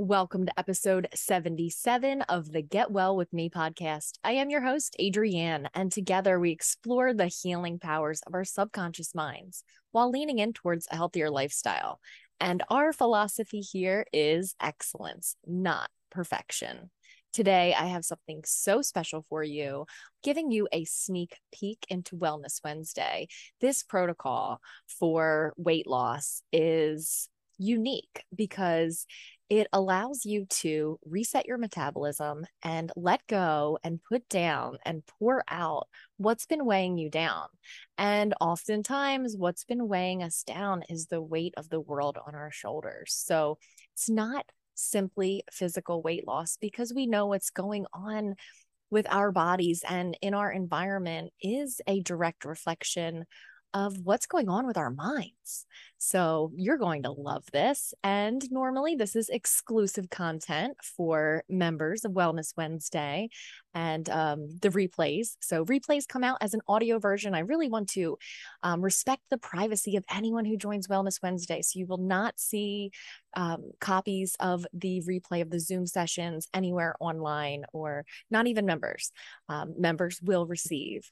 Welcome to episode 77 of the Get Well With Me podcast. I am your host, Adrienne, and together we explore the healing powers of our subconscious minds while leaning in towards a healthier lifestyle. And our philosophy here is excellence, not perfection. Today, I have something so special for you, giving you a sneak peek into Wellness Wednesday. This protocol for weight loss is unique because it allows you to reset your metabolism and let go and put down and pour out what's been weighing you down. And oftentimes, what's been weighing us down is the weight of the world on our shoulders. So it's not simply physical weight loss because we know what's going on with our bodies and in our environment is a direct reflection of what's going on with our minds. So you're going to love this. And normally, this is exclusive content for members of Wellness Wednesday and um, the replays. So replays come out as an audio version. I really want to um, respect the privacy of anyone who joins Wellness Wednesday. So you will not see um, copies of the replay of the Zoom sessions anywhere online or not even members. Um, members will receive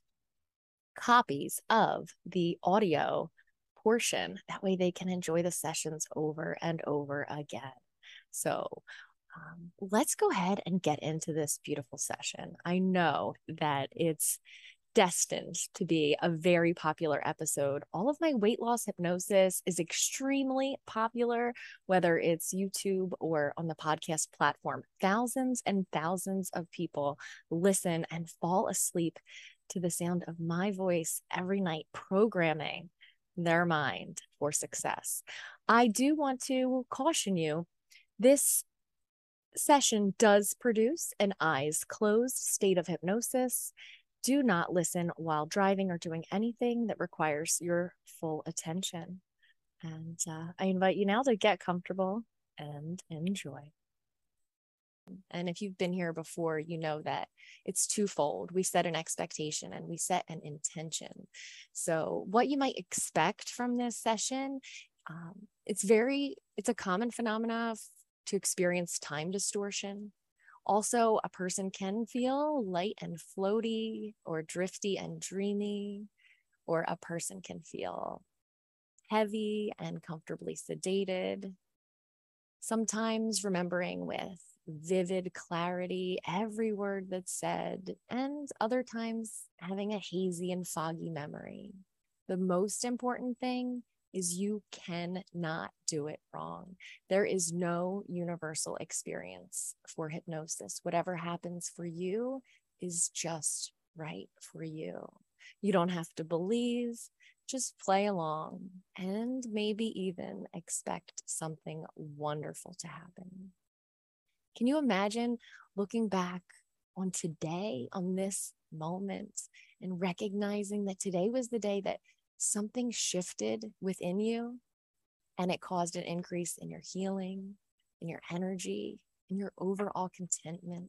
copies of the audio portion. That way they can enjoy the sessions over and over again. So um, let's go ahead and get into this beautiful session. I know that it's destined to be a very popular episode. All of my weight loss hypnosis is extremely popular, whether it's YouTube or on the podcast platform. Thousands and thousands of people listen and fall asleep to the sound of my voice every night, programming their mind for success. I do want to caution you this session does produce an eyes closed state of hypnosis. Do not listen while driving or doing anything that requires your full attention. And uh, I invite you now to get comfortable and enjoy. And if you've been here before, you know that it's twofold. We set an expectation and we set an intention. So, what you might expect from this session, um, it's very, it's a common phenomena to experience time distortion. Also, a person can feel light and floaty, or drifty and dreamy, or a person can feel heavy and comfortably sedated. Sometimes remembering with vivid clarity, every word that's said, and other times having a hazy and foggy memory. The most important thing is you cannot do it wrong. There is no universal experience for hypnosis. Whatever happens for you is just right for you. You don't have to believe, just play along and maybe even expect something wonderful to happen. Can you imagine looking back on today, on this moment, and recognizing that today was the day that something shifted within you and it caused an increase in your healing, in your energy, in your overall contentment?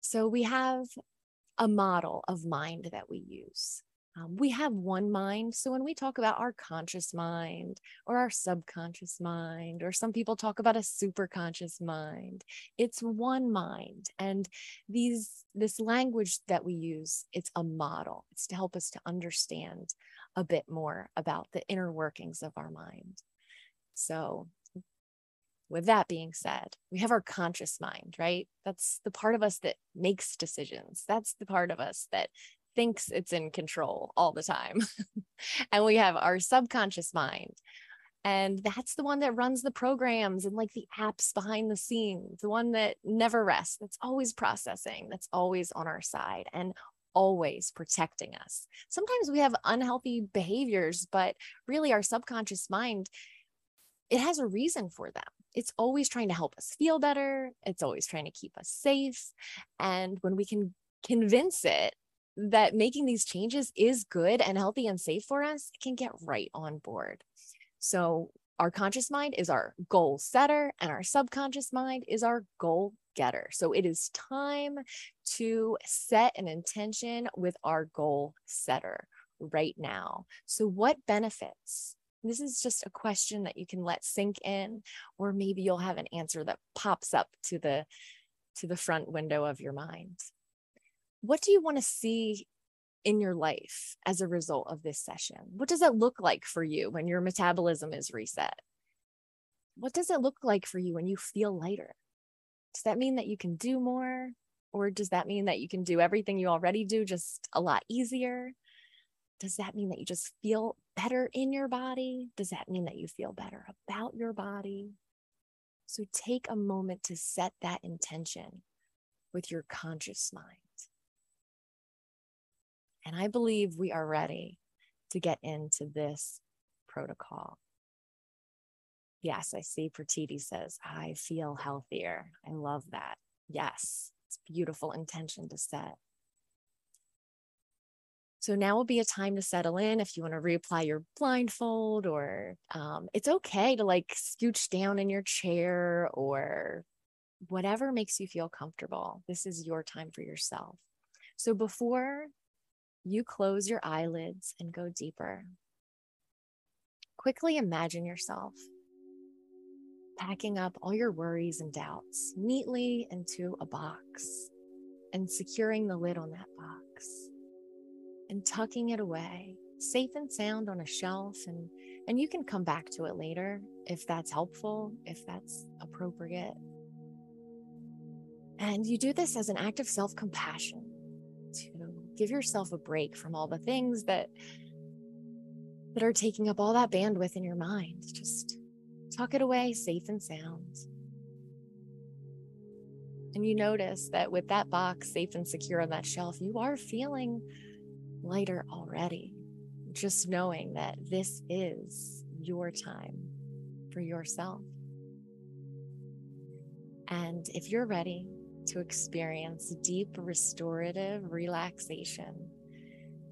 So, we have a model of mind that we use. Um, we have one mind. So when we talk about our conscious mind or our subconscious mind, or some people talk about a super conscious mind, it's one mind. And these this language that we use, it's a model. It's to help us to understand a bit more about the inner workings of our mind. So with that being said, we have our conscious mind, right? That's the part of us that makes decisions. That's the part of us that thinks it's in control all the time. and we have our subconscious mind. And that's the one that runs the programs and like the apps behind the scenes, the one that never rests, that's always processing, that's always on our side. And always protecting us. Sometimes we have unhealthy behaviors, but really our subconscious mind, it has a reason for them. It's always trying to help us feel better. It's always trying to keep us safe. And when we can convince it that making these changes is good and healthy and safe for us, can get right on board. So our conscious mind is our goal setter and our subconscious mind is our goal getter. So it is time to set an intention with our goal setter right now. So, what benefits? This is just a question that you can let sink in, or maybe you'll have an answer that pops up to the to the front window of your mind. What do you want to see in your life as a result of this session? What does it look like for you when your metabolism is reset? What does it look like for you when you feel lighter? Does that mean that you can do more? Or does that mean that you can do everything you already do just a lot easier? Does that mean that you just feel better in your body? Does that mean that you feel better about your body? So take a moment to set that intention with your conscious mind. And I believe we are ready to get into this protocol. Yes, I see Pratiti says, I feel healthier. I love that. Yes, it's beautiful intention to set. So now will be a time to settle in if you want to reapply your blindfold, or um, it's okay to like scooch down in your chair or whatever makes you feel comfortable. This is your time for yourself. So before you close your eyelids and go deeper. Quickly imagine yourself packing up all your worries and doubts neatly into a box and securing the lid on that box and tucking it away safe and sound on a shelf. And and you can come back to it later if that's helpful if that's appropriate. And you do this as an act of self-compassion give yourself a break from all the things that that are taking up all that bandwidth in your mind. Just tuck it away safe and sound. And you notice that with that box safe and secure on that shelf, you are feeling lighter already. Just knowing that this is your time for yourself. And if you're ready, to experience deep restorative relaxation.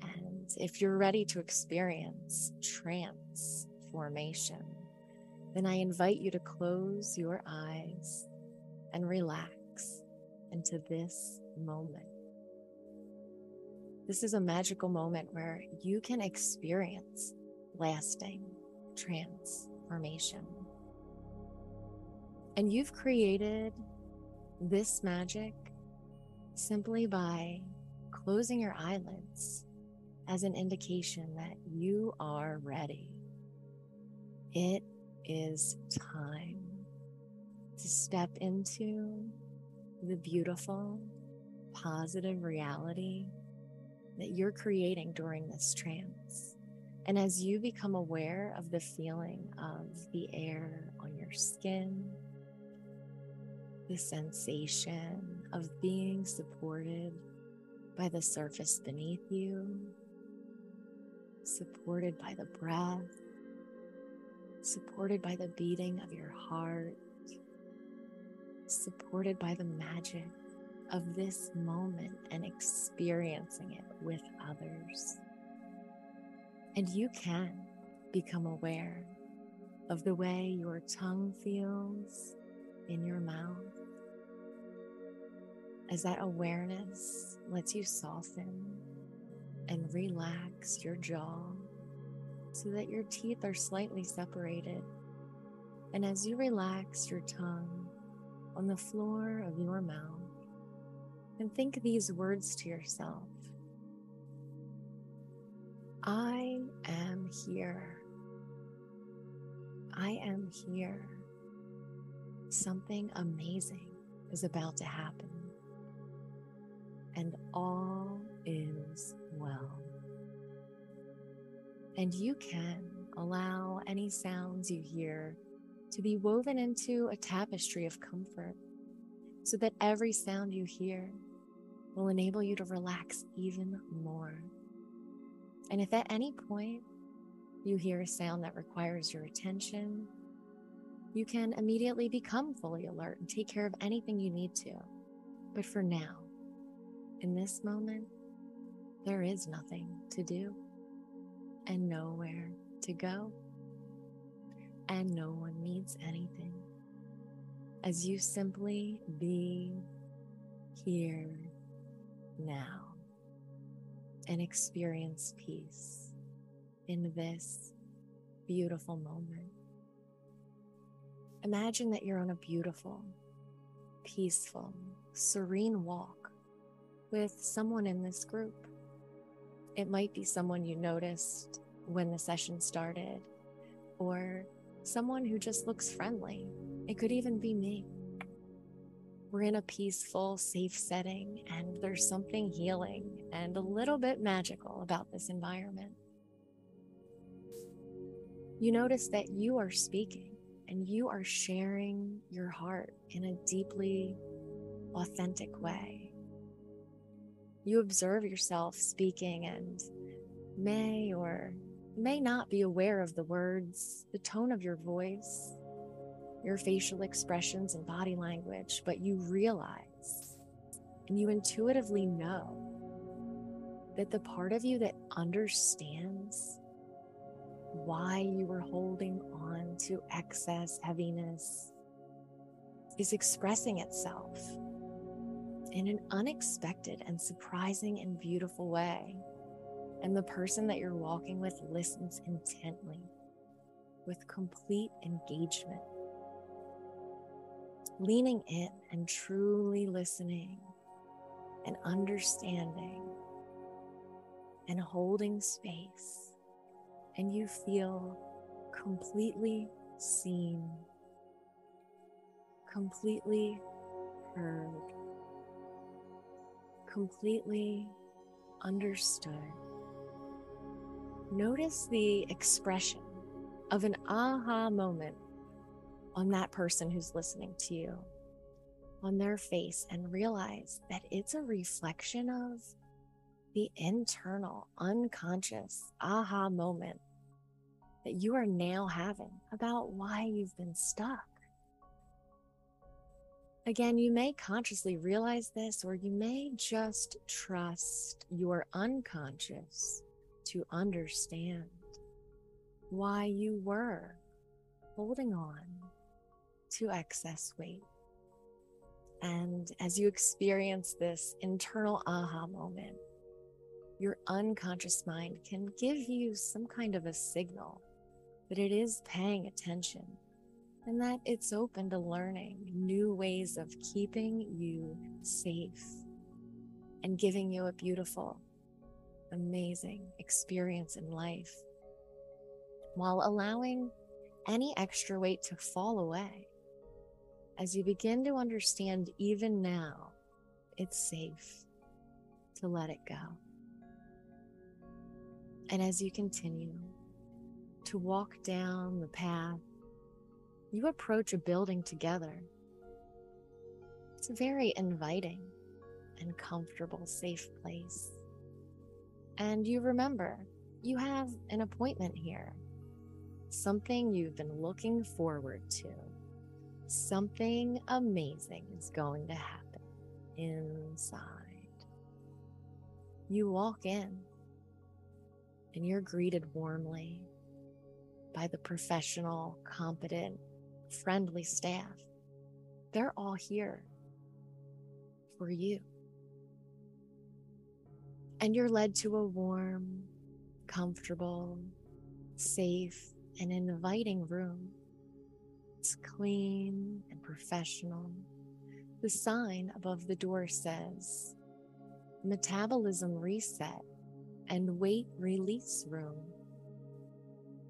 And if you're ready to experience transformation, then I invite you to close your eyes and relax into this moment. This is a magical moment where you can experience lasting transformation. And you've created this magic simply by closing your eyelids as an indication that you are ready. It is time to step into the beautiful, positive reality that you're creating during this trance. And as you become aware of the feeling of the air on your skin, the sensation of being supported by the surface beneath you, supported by the breath, supported by the beating of your heart, supported by the magic of this moment and experiencing it with others. And you can become aware of the way your tongue feels in your mouth as that awareness lets you soften and relax your jaw so that your teeth are slightly separated. And as you relax your tongue on the floor of your mouth, and think these words to yourself I am here. I am here. Something amazing is about to happen and all is well. And you can allow any sounds you hear to be woven into a tapestry of comfort so that every sound you hear will enable you to relax even more. And if at any point you hear a sound that requires your attention, you can immediately become fully alert and take care of anything you need to. But for now, in this moment, there is nothing to do and nowhere to go, and no one needs anything. As you simply be here now and experience peace in this beautiful moment. Imagine that you're on a beautiful, peaceful, serene walk with someone in this group. It might be someone you noticed when the session started, or someone who just looks friendly. It could even be me. We're in a peaceful, safe setting, and there's something healing and a little bit magical about this environment. You notice that you are speaking and you are sharing your heart in a deeply authentic way. You observe yourself speaking and may or may not be aware of the words, the tone of your voice, your facial expressions and body language, but you realize and you intuitively know that the part of you that understands why you were holding on to excess heaviness is expressing itself in an unexpected and surprising and beautiful way. And the person that you're walking with listens intently with complete engagement, leaning in and truly listening and understanding and holding space. And you feel completely seen, completely heard, completely understood. Notice the expression of an aha moment on that person who's listening to you, on their face, and realize that it's a reflection of the internal, unconscious aha moment that you are now having about why you've been stuck. Again, you may consciously realize this, or you may just trust your unconscious to understand why you were holding on to excess weight. And as you experience this internal aha moment, your unconscious mind can give you some kind of a signal that it is paying attention and that it's open to learning new ways of keeping you safe and giving you a beautiful, amazing experience in life while allowing any extra weight to fall away. As you begin to understand, even now, it's safe to let it go. And as you continue to walk down the path you approach a building together. It's a very inviting and comfortable, safe place. And you remember you have an appointment here, something you've been looking forward to. Something amazing is going to happen inside. You walk in and you're greeted warmly by the professional, competent, friendly staff. They're all here for you. And you're led to a warm, comfortable, safe, and inviting room. It's clean and professional. The sign above the door says, Metabolism Reset and Weight Release Room.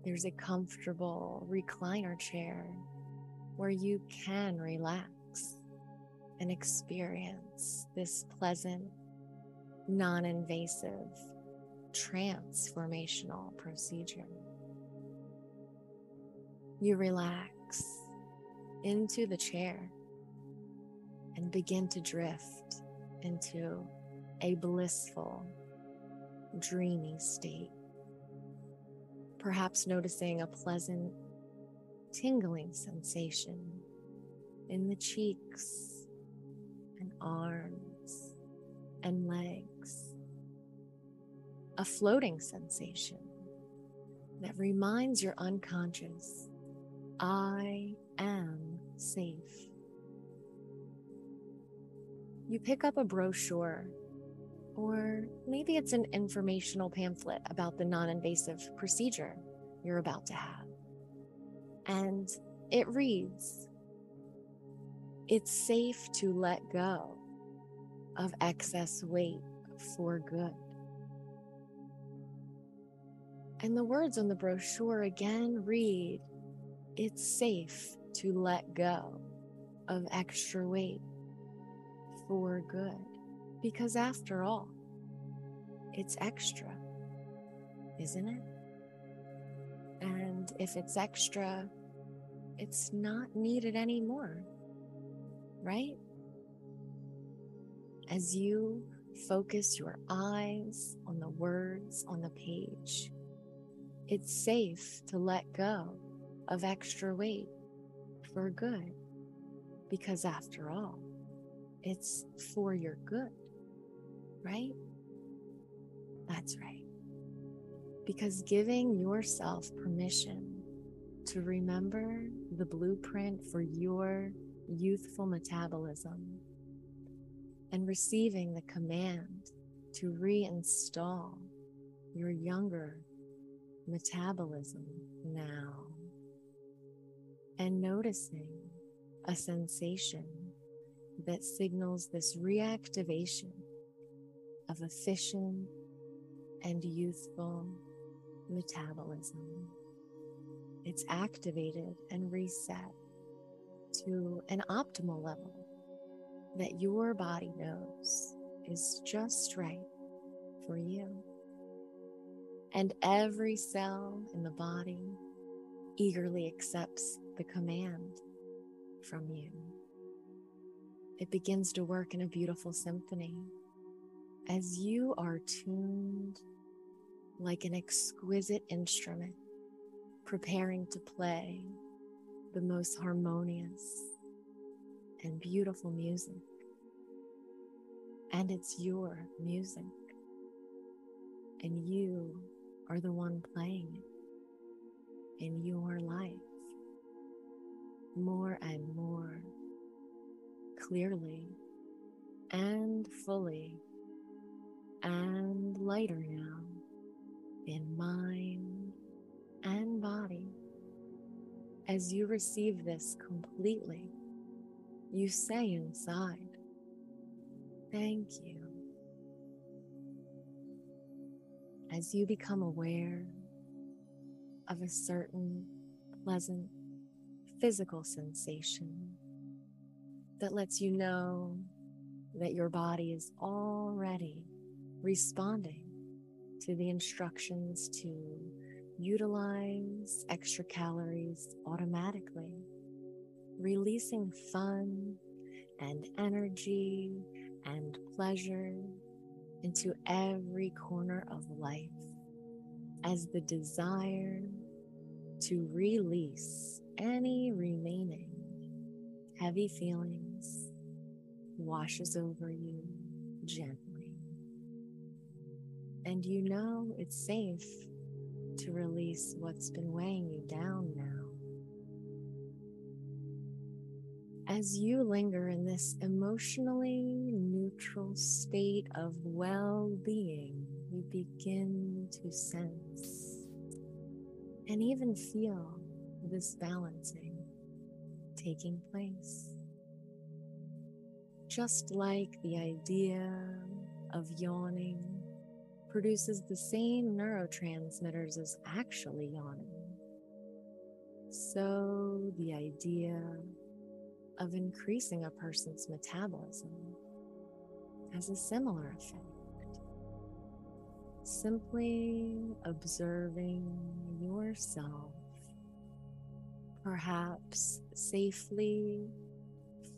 There's a comfortable recliner chair where you can relax and experience this pleasant, non invasive, transformational procedure. You relax into the chair and begin to drift into a blissful, dreamy state. Perhaps noticing a pleasant, tingling sensation in the cheeks and arms and legs. A floating sensation that reminds your unconscious I am safe. You pick up a brochure, or maybe it's an informational pamphlet about the non invasive procedure you're about to have. And it reads It's safe to let go of excess weight for good. And the words on the brochure again read It's safe to let go of extra weight for good. Because after all, it's extra, isn't it? And if it's extra, it's not needed anymore, right? As you focus your eyes on the words on the page, it's safe to let go of extra weight for good. Because after all, it's for your good, right? That's right. Because giving yourself permission to remember the blueprint for your youthful metabolism and receiving the command to reinstall your younger metabolism now and noticing a sensation that signals this reactivation of efficient and youthful metabolism. It's activated and reset to an optimal level that your body knows is just right for you. And every cell in the body eagerly accepts the command from you. It begins to work in a beautiful symphony as you are tuned like an exquisite instrument, preparing to play the most harmonious and beautiful music. And it's your music, and you are the one playing it in your life more and more clearly and fully and lighter now in mind and body. As you receive this completely, you say inside, Thank you. As you become aware of a certain pleasant physical sensation that lets you know that your body is already responding to the instructions to utilize extra calories automatically, releasing fun and energy and pleasure into every corner of life as the desire to release any remaining heavy feelings washes over you gently. And you know it's safe to release what's been weighing you down now. As you linger in this emotionally neutral state of well being, you begin to sense and even feel this balancing taking place. Just like the idea of yawning produces the same neurotransmitters as actually yawning, so the idea of increasing a person's metabolism has a similar effect. Simply observing yourself perhaps safely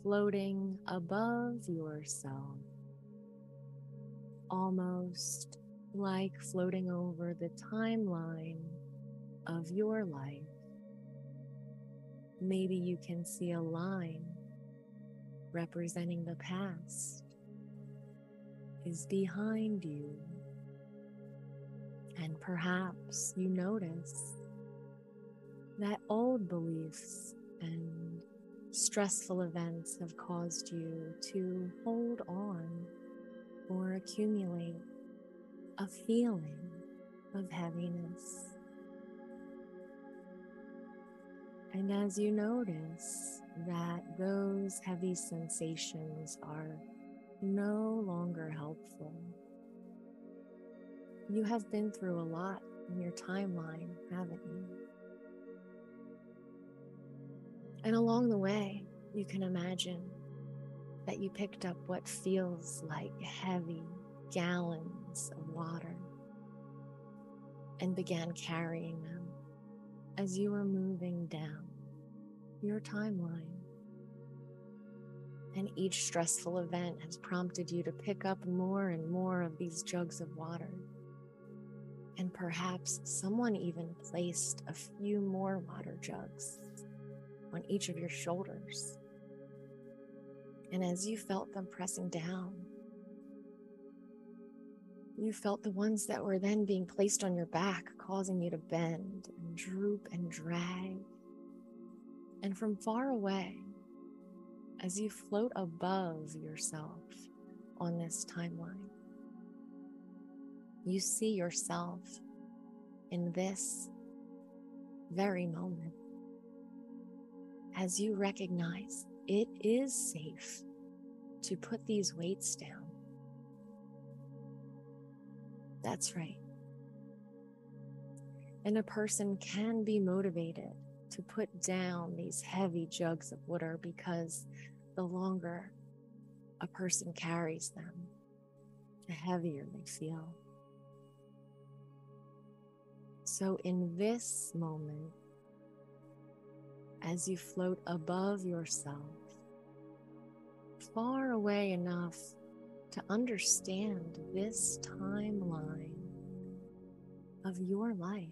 floating above yourself almost like floating over the timeline of your life. Maybe you can see a line representing the past is behind you. And perhaps you notice that old beliefs and stressful events have caused you to hold on or accumulate a feeling of heaviness. And as you notice that those heavy sensations are no longer helpful, you have been through a lot in your timeline, haven't you? And along the way, you can imagine that you picked up what feels like heavy gallons of water and began carrying them as you were moving down your timeline. And each stressful event has prompted you to pick up more and more of these jugs of water. And perhaps someone even placed a few more water jugs on each of your shoulders. And as you felt them pressing down, you felt the ones that were then being placed on your back, causing you to bend and droop and drag. And from far away, as you float above yourself on this timeline, you see yourself in this very moment as you recognize it is safe to put these weights down. That's right. And a person can be motivated to put down these heavy jugs of water because the longer a person carries them, the heavier they feel. So, in this moment, as you float above yourself, far away enough to understand this timeline of your life.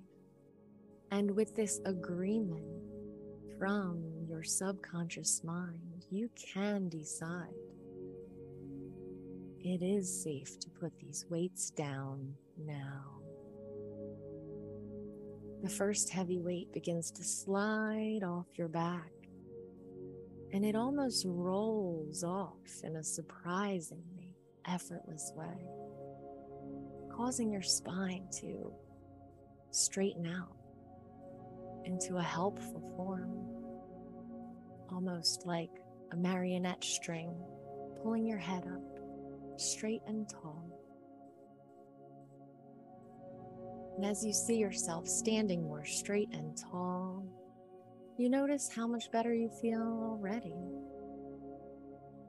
And with this agreement from your subconscious mind, you can decide it is safe to put these weights down now. The first heavy weight begins to slide off your back, and it almost rolls off in a surprisingly effortless way, causing your spine to straighten out into a helpful form, almost like a marionette string pulling your head up straight and tall. And as you see yourself standing more straight and tall, you notice how much better you feel already.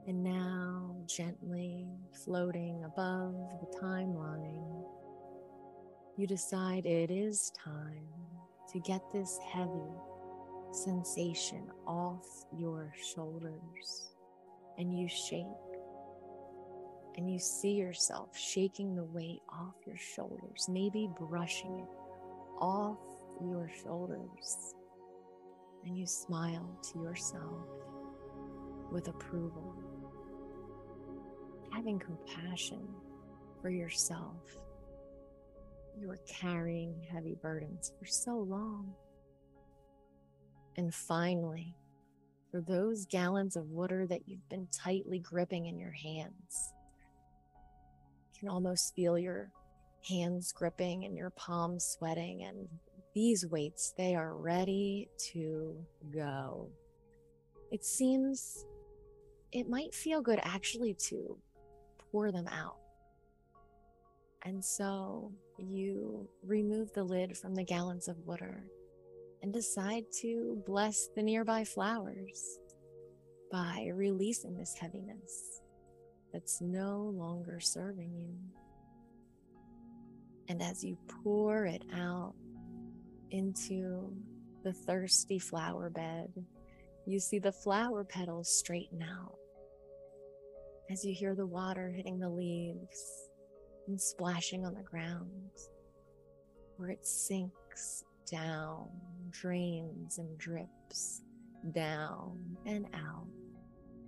And now, gently floating above the timeline, you decide it is time to get this heavy sensation off your shoulders. And you shake. And you see yourself shaking the weight off your shoulders, maybe brushing it off your shoulders, and you smile to yourself with approval, having compassion for yourself. You were carrying heavy burdens for so long. And finally, for those gallons of water that you've been tightly gripping in your hands, you can almost feel your hands gripping and your palms sweating. And these weights, they are ready to go. It seems it might feel good actually to pour them out. And so you remove the lid from the gallons of water and decide to bless the nearby flowers by releasing this heaviness that's no longer serving you. And as you pour it out into the thirsty flower bed, you see the flower petals straighten out. As you hear the water hitting the leaves, and splashing on the ground, where it sinks down, drains and drips down and out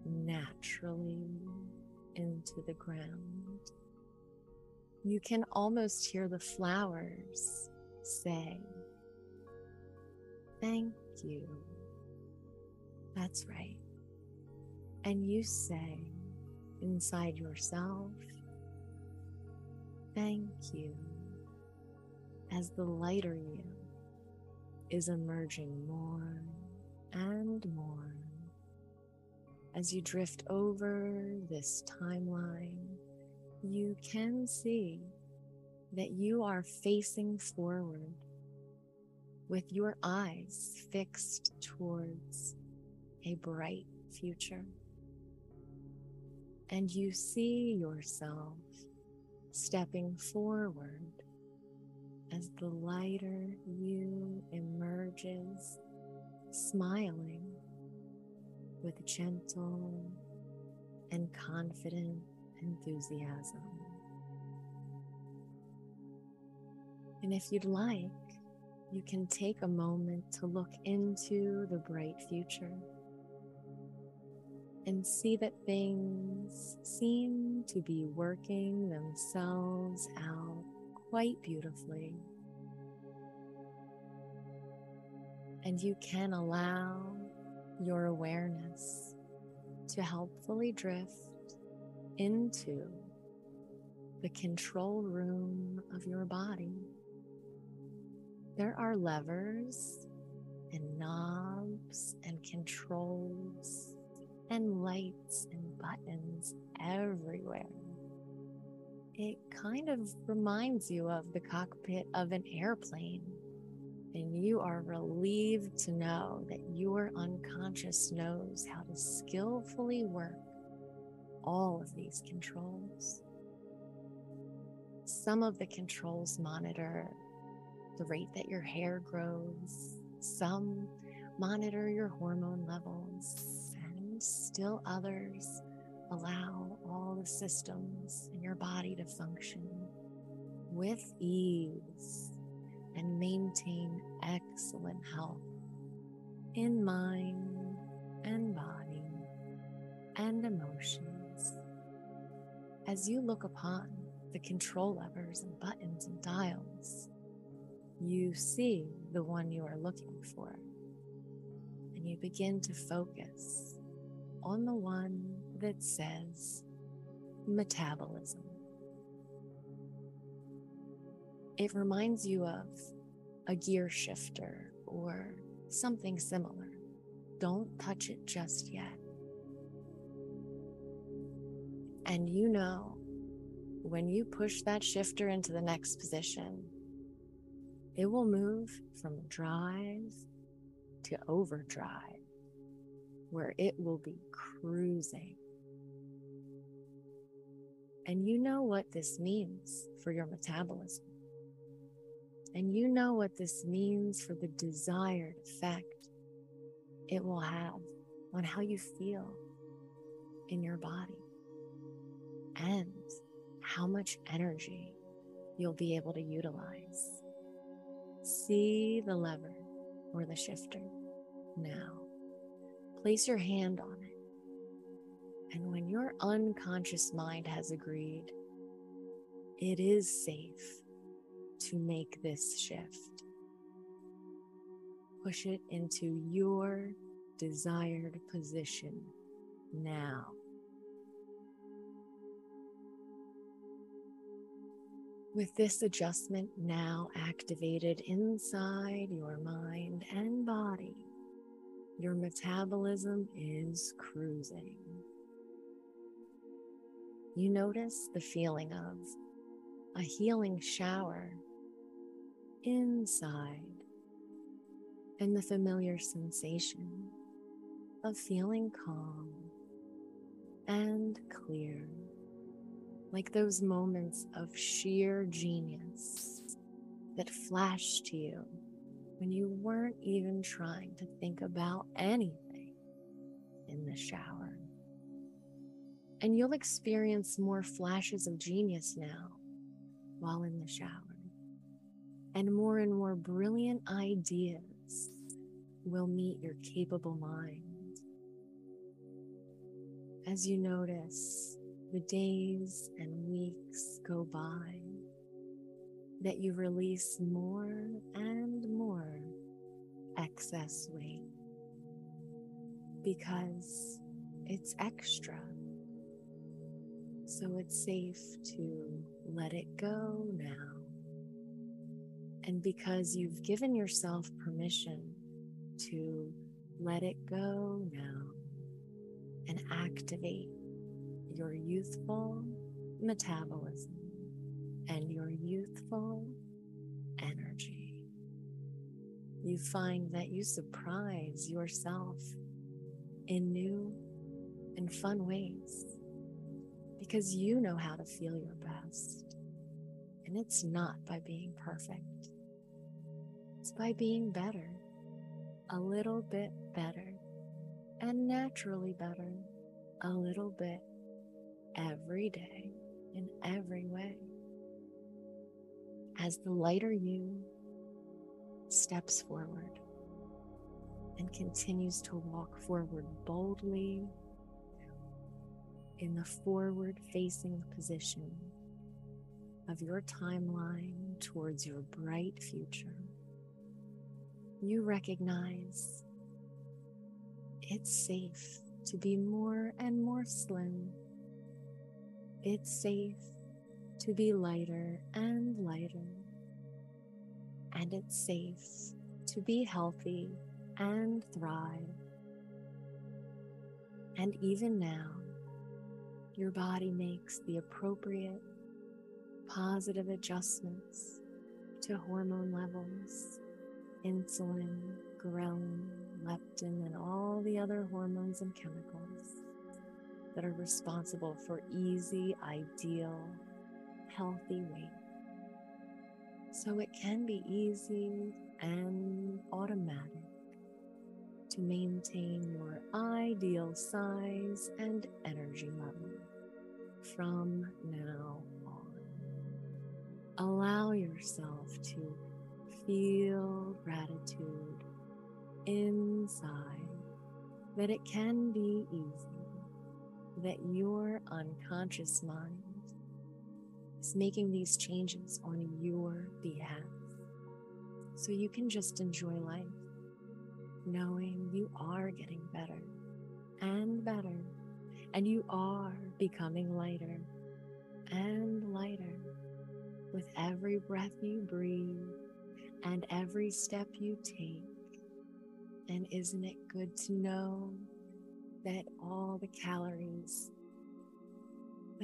naturally into the ground. You can almost hear the flowers say, Thank you. That's right. And you say inside yourself, Thank you, as the lighter you is emerging more and more. As you drift over this timeline, you can see that you are facing forward with your eyes fixed towards a bright future. And you see yourself stepping forward as the lighter you emerges, smiling with gentle and confident enthusiasm. And if you'd like, you can take a moment to look into the bright future and see that things seem to be working themselves out quite beautifully. And you can allow your awareness to helpfully drift into the control room of your body. There are levers and knobs and controls and lights and buttons everywhere. It kind of reminds you of the cockpit of an airplane and you are relieved to know that your unconscious knows how to skillfully work all of these controls. Some of the controls monitor the rate that your hair grows, some monitor your hormone levels, still others allow all the systems in your body to function with ease and maintain excellent health in mind and body and emotions. As you look upon the control levers and buttons and dials, you see the one you are looking for. And you begin to focus on the one that says metabolism. it reminds you of a gear shifter or something similar. Don't touch it just yet. And you know, when you push that shifter into the next position, it will move from drive to overdrive, where it will be cruising. And you know what this means for your metabolism. And you know what this means for the desired effect it will have on how you feel in your body and how much energy you'll be able to utilize. See the lever or the shifter now. Place your hand on it. And when your unconscious mind has agreed, it is safe to make this shift. Push it into your desired position now. With this adjustment now activated inside your mind and body, your metabolism is cruising. You notice the feeling of a healing shower inside and the familiar sensation of feeling calm and clear, like those moments of sheer genius that flash to you when you weren't even trying to think about anything in the shower. And you'll experience more flashes of genius now while in the shower. And more and more brilliant ideas will meet your capable mind. As you notice the days and weeks go by, that you release more and more excess weight because it's extra. So it's safe to let it go now. And because you've given yourself permission to let it go now and activate your youthful metabolism and your youthful energy, you find that you surprise yourself in new and fun ways because you know how to feel your best. And it's not by being perfect, it's by being better, a little bit better, and naturally better, a little bit every day in every way. As the lighter you steps forward and continues to walk forward boldly in the forward facing position of your timeline towards your bright future, you recognize it's safe to be more and more slim. It's safe to be lighter and lighter. And it's safe to be healthy and thrive. And even now, your body makes the appropriate positive adjustments to hormone levels, insulin, ghrelin, leptin, and all the other hormones and chemicals that are responsible for easy, ideal, healthy weight. So it can be easy and automatic to maintain your ideal size and energy level from now on. Allow yourself to feel gratitude inside that it can be easy, that your unconscious mind is making these changes on your behalf. So you can just enjoy life knowing you are getting better and better, and you are becoming lighter and lighter with every breath you breathe and every step you take. And isn't it good to know that all the calories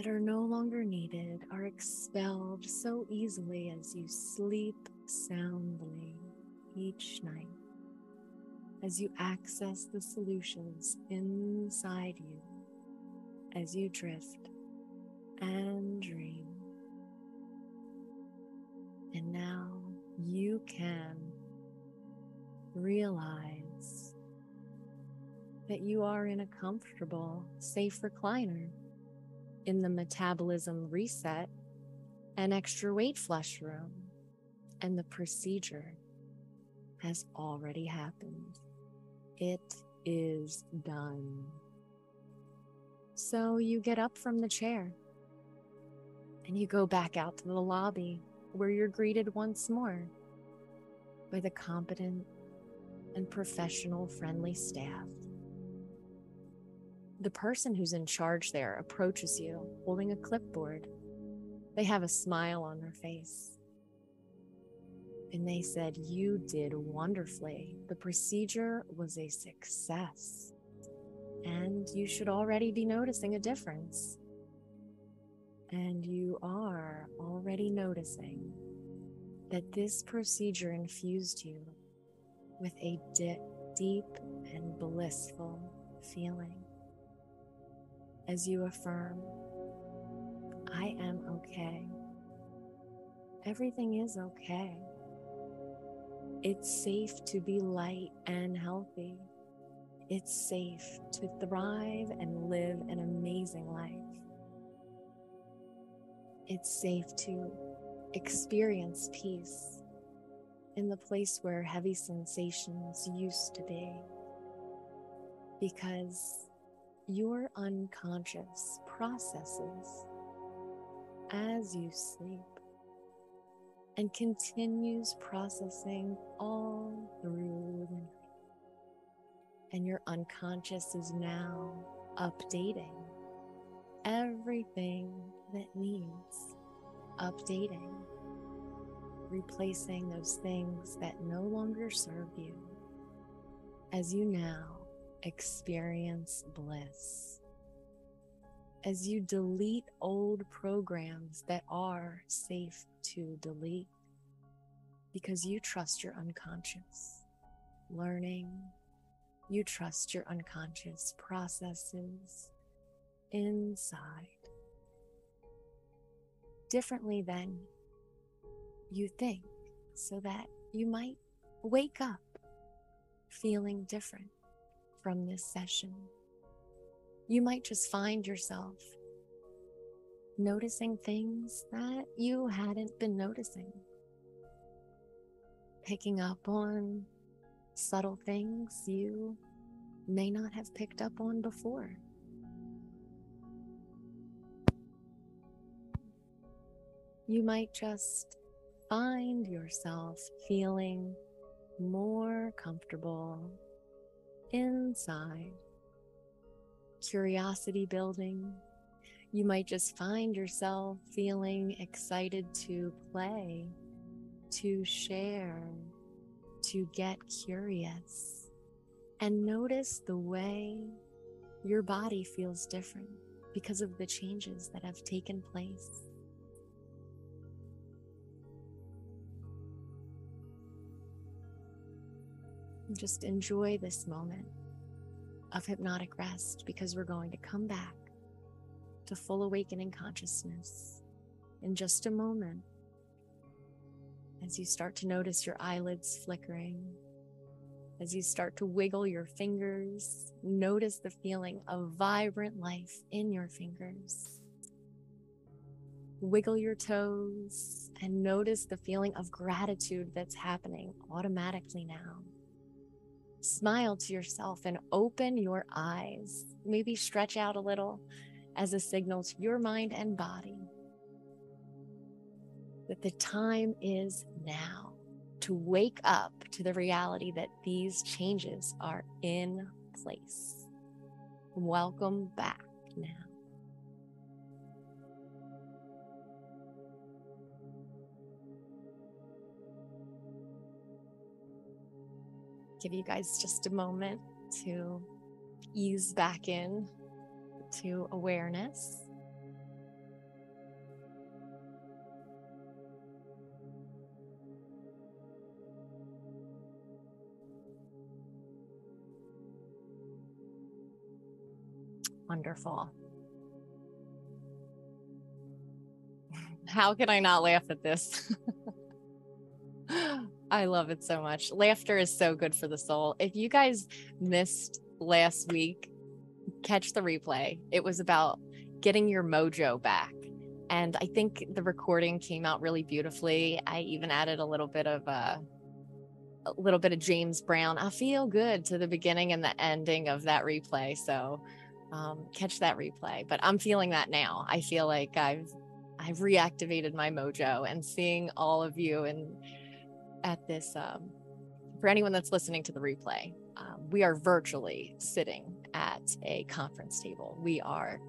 that are no longer needed are expelled so easily as you sleep soundly each night? as you access the solutions inside you as you drift and dream. And now you can realize that you are in a comfortable, safe recliner in the metabolism reset and extra weight flush room, and the procedure has already happened. It is done. So you get up from the chair and you go back out to the lobby where you're greeted once more by the competent and professional friendly staff. The person who's in charge there approaches you holding a clipboard. They have a smile on their face. And they said, You did wonderfully. The procedure was a success. And you should already be noticing a difference. And you are already noticing that this procedure infused you with a di- deep and blissful feeling as you affirm, I am okay. Everything is okay. It's safe to be light and healthy. It's safe to thrive and live an amazing life. It's safe to experience peace in the place where heavy sensations used to be. Because your unconscious processes as you sleep and continues processing all through the night. And your unconscious is now updating everything that needs updating, replacing those things that no longer serve you as you now experience bliss. As you delete old programs that are safe to delete because you trust your unconscious learning, you trust your unconscious processes inside differently than you think so that you might wake up feeling different from this session. You might just find yourself noticing things that you hadn't been noticing, picking up on subtle things you may not have picked up on before. You might just find yourself feeling more comfortable inside, curiosity building. You might just find yourself feeling excited to play, to share, to get curious, and notice the way your body feels different because of the changes that have taken place. Just enjoy this moment of hypnotic rest because we're going to come back to full awakening consciousness in just a moment as you start to notice your eyelids flickering, as you start to wiggle your fingers, notice the feeling of vibrant life in your fingers. Wiggle your toes and notice the feeling of gratitude that's happening automatically now. Smile to yourself and open your eyes. Maybe stretch out a little as a signal to your mind and body that the time is now to wake up to the reality that these changes are in place. Welcome back now. Give you guys just a moment to ease back in to awareness. Wonderful. How can I not laugh at this? I love it so much. Laughter is so good for the soul. If you guys missed last week, catch the replay. It was about getting your mojo back. And I think the recording came out really beautifully. I even added a little bit of uh, a little bit of James Brown. I feel good to the beginning and the ending of that replay. So um, catch that replay. But I'm feeling that now. I feel like I've I've reactivated my mojo and seeing all of you and at this, um, for anyone that's listening to the replay, um, we are virtually sitting at a conference table. We are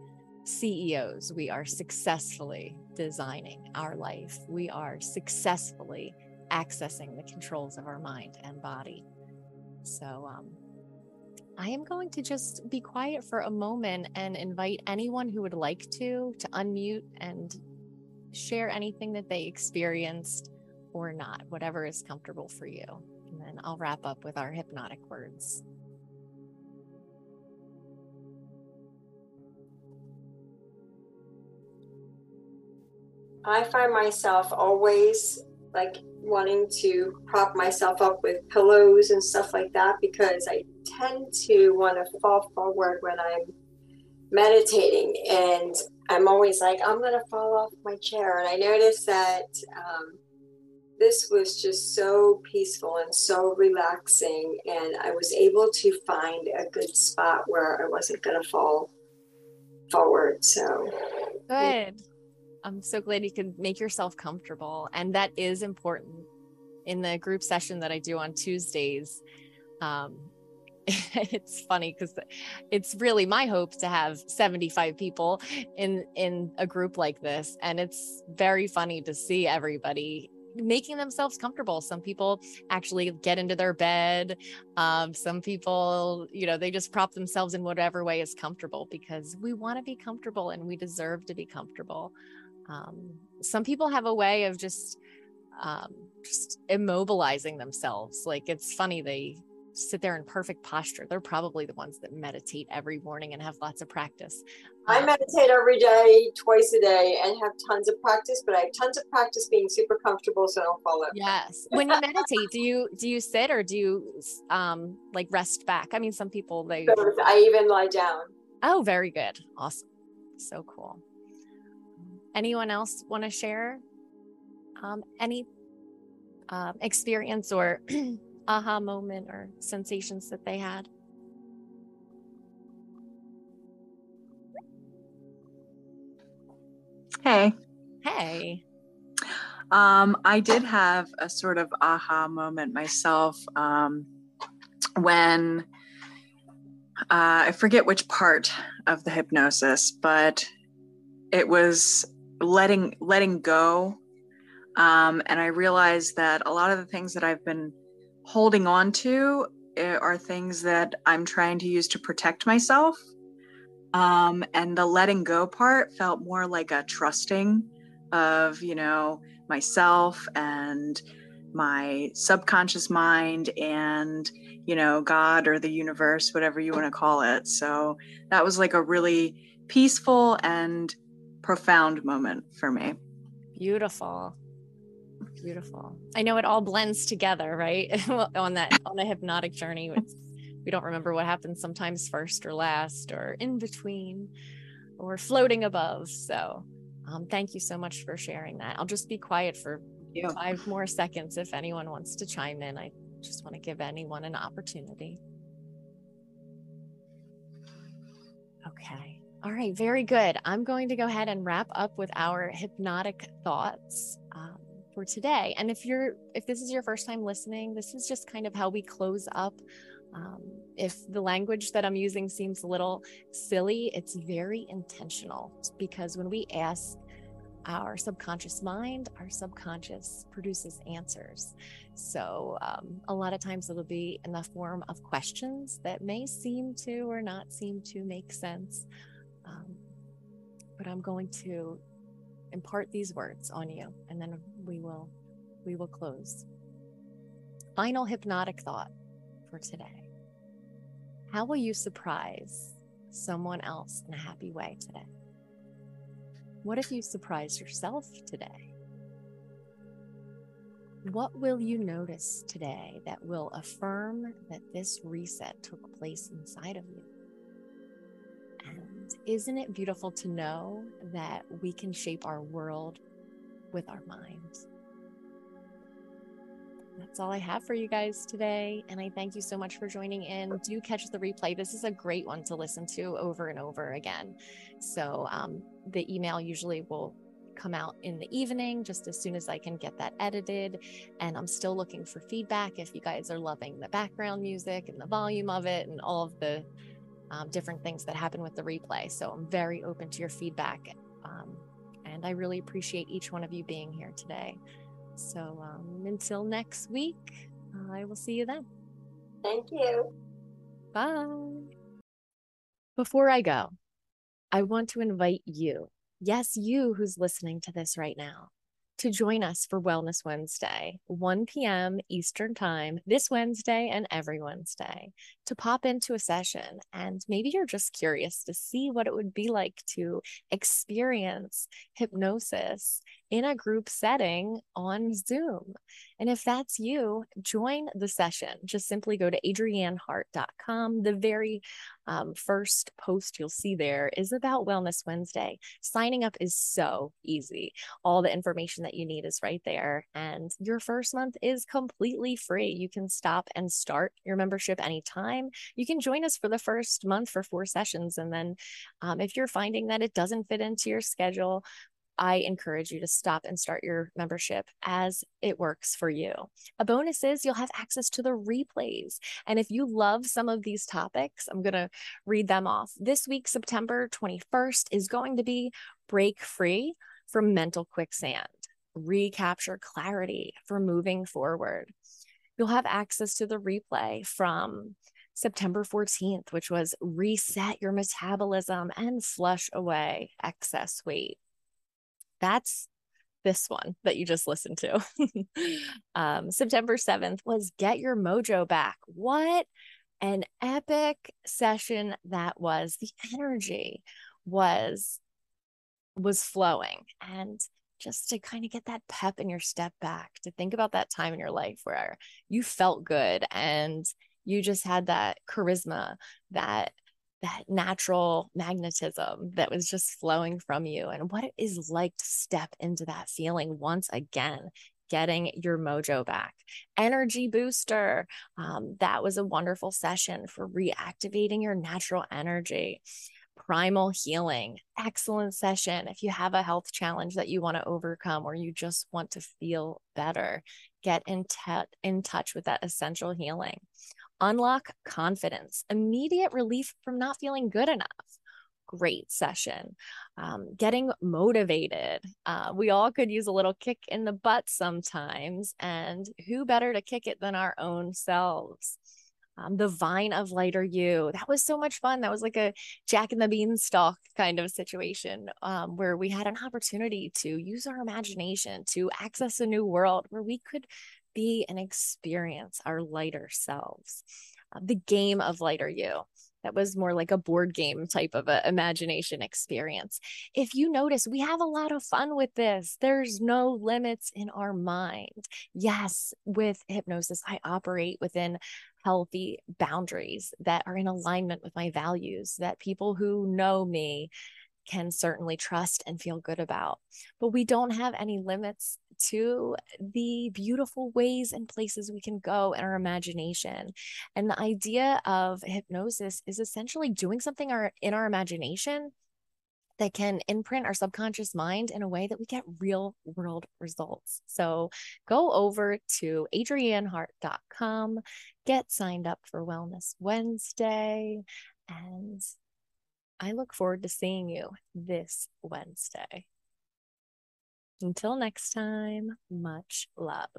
CEOs. We are successfully designing our life. We are successfully accessing the controls of our mind and body. So, um, I am going to just be quiet for a moment and invite anyone who would like to to unmute and share anything that they experienced or not, whatever is comfortable for you. And then I'll wrap up with our hypnotic words. I find myself always like wanting to prop myself up with pillows and stuff like that because I tend to want to fall forward when I'm meditating. And I'm always like, I'm going to fall off my chair. And I noticed that um, this was just so peaceful and so relaxing. And I was able to find a good spot where I wasn't going to fall forward. So good. I'm so glad you could make yourself comfortable. And that is important in the group session that I do on Tuesdays. Um, it's funny because it's really my hope to have 75 people in in a group like this and it's very funny to see everybody making themselves comfortable. Some people actually get into their bed um, some people you know they just prop themselves in whatever way is comfortable because we want to be comfortable and we deserve to be comfortable. Um, some people have a way of just um, just immobilizing themselves. Like it's funny they sit there in perfect posture. They're probably the ones that meditate every morning and have lots of practice. I um, meditate every day, twice a day, and have tons of practice. But I have tons of practice being super comfortable, so I don't fall over. Yes. When you meditate, do you do you sit or do you um like rest back? I mean, some people they. I even lie down. Oh, very good. Awesome. So cool. Anyone else want to share um, any um, experience or aha moment or sensations that they had? Hey. Hey. Um, I did have a sort of aha moment myself um, when uh, I forget which part of the hypnosis, but it was letting letting go, um, and I realized that a lot of the things that I've been holding on to eh, are things that I'm trying to use to protect myself. Um, and the letting go part felt more like a trusting of, you know, myself and my subconscious mind and, you know, God or the universe, whatever you want to call it. So that was like a really peaceful and profound moment for me. Beautiful. Beautiful. I know it all blends together, right? on that on a hypnotic journey. we don't remember what happens sometimes first or last or in between or floating above. So um, thank you so much for sharing that. I'll just be quiet for five more seconds if anyone wants to chime in. I just want to give anyone an opportunity. Okay. All right. Very good. I'm going to go ahead and wrap up with our hypnotic thoughts. Um, for today. And if you're if this is your first time listening, this is just kind of how we close up. Um, if the language that I'm using seems a little silly, it's very intentional because when we ask our subconscious mind, our subconscious produces answers. So, um, a lot of times it'll be in the form of questions that may seem to or not seem to make sense. Um, but I'm going to impart these words on you and then we will we will close. Final hypnotic thought for today. How will you surprise someone else in a happy way today? What if you surprise yourself today? What will you notice today that will affirm that this reset took place inside of you? And isn't it beautiful to know that we can shape our world with our minds? That's all I have for you guys today. And I thank you so much for joining in. Do catch the replay. This is a great one to listen to over and over again. So, um, the email usually will come out in the evening just as soon as I can get that edited. And I'm still looking for feedback if you guys are loving the background music and the volume of it and all of the um, different things that happen with the replay. So I'm very open to your feedback. Um, and I really appreciate each one of you being here today. So um, until next week, I will see you then. Thank you. Bye. Before I go, I want to invite you, yes, you who's listening to this right now, to join us for Wellness Wednesday, 1 p.m. Eastern Time, this Wednesday and every Wednesday, to pop into a session. And maybe you're just curious to see what it would be like to experience hypnosis in a group setting on Zoom. And if that's you, join the session. Just simply go to adriannehart.com. The very um, first post you'll see there is about Wellness Wednesday. Signing up is so easy. All the information that you need is right there. And your first month is completely free. You can stop and start your membership anytime. You can join us for the first month for four sessions. And then um, if you're finding that it doesn't fit into your schedule, I encourage you to stop and start your membership as it works for you. A bonus is you'll have access to the replays. And if you love some of these topics, I'm going to read them off. This week, September 21st, is going to be Break Free from Mental Quicksand, Recapture Clarity for Moving Forward. You'll have access to the replay from September 14th, which was reset your metabolism and flush away excess weight. That's this one that you just listened to. um, September 7th was Get Your Mojo Back. What an epic session that was. The energy was was flowing and just to kind of get that pep in your step back to think about that time in your life where you felt good and you just had that charisma that that natural magnetism that was just flowing from you and what it is like to step into that feeling once again getting your mojo back. Energy booster um, that was a wonderful session for reactivating your natural energy. Primal healing excellent session. If you have a health challenge that you want to overcome or you just want to feel better get in, te- in touch with that essential healing unlock confidence, immediate relief from not feeling good enough. Great session. Um, getting motivated. Uh, we all could use a little kick in the butt sometimes. And who better to kick it than our own selves? Um, the vine of lighter you that was so much fun that was like a jack and the beanstalk kind of situation um, where we had an opportunity to use our imagination to access a new world where we could be and experience our lighter selves. Uh, the game of lighter you. That was more like a board game type of a imagination experience. If you notice, we have a lot of fun with this. There's no limits in our mind. Yes, with hypnosis, I operate within healthy boundaries that are in alignment with my values, that people who know me can certainly trust and feel good about. But we don't have any limits to the beautiful ways and places we can go in our imagination. And the idea of hypnosis is essentially doing something our, in our imagination that can imprint our subconscious mind in a way that we get real world results. So go over to adriannehart.com, get signed up for Wellness Wednesday, and I look forward to seeing you this Wednesday. Until next time, much love.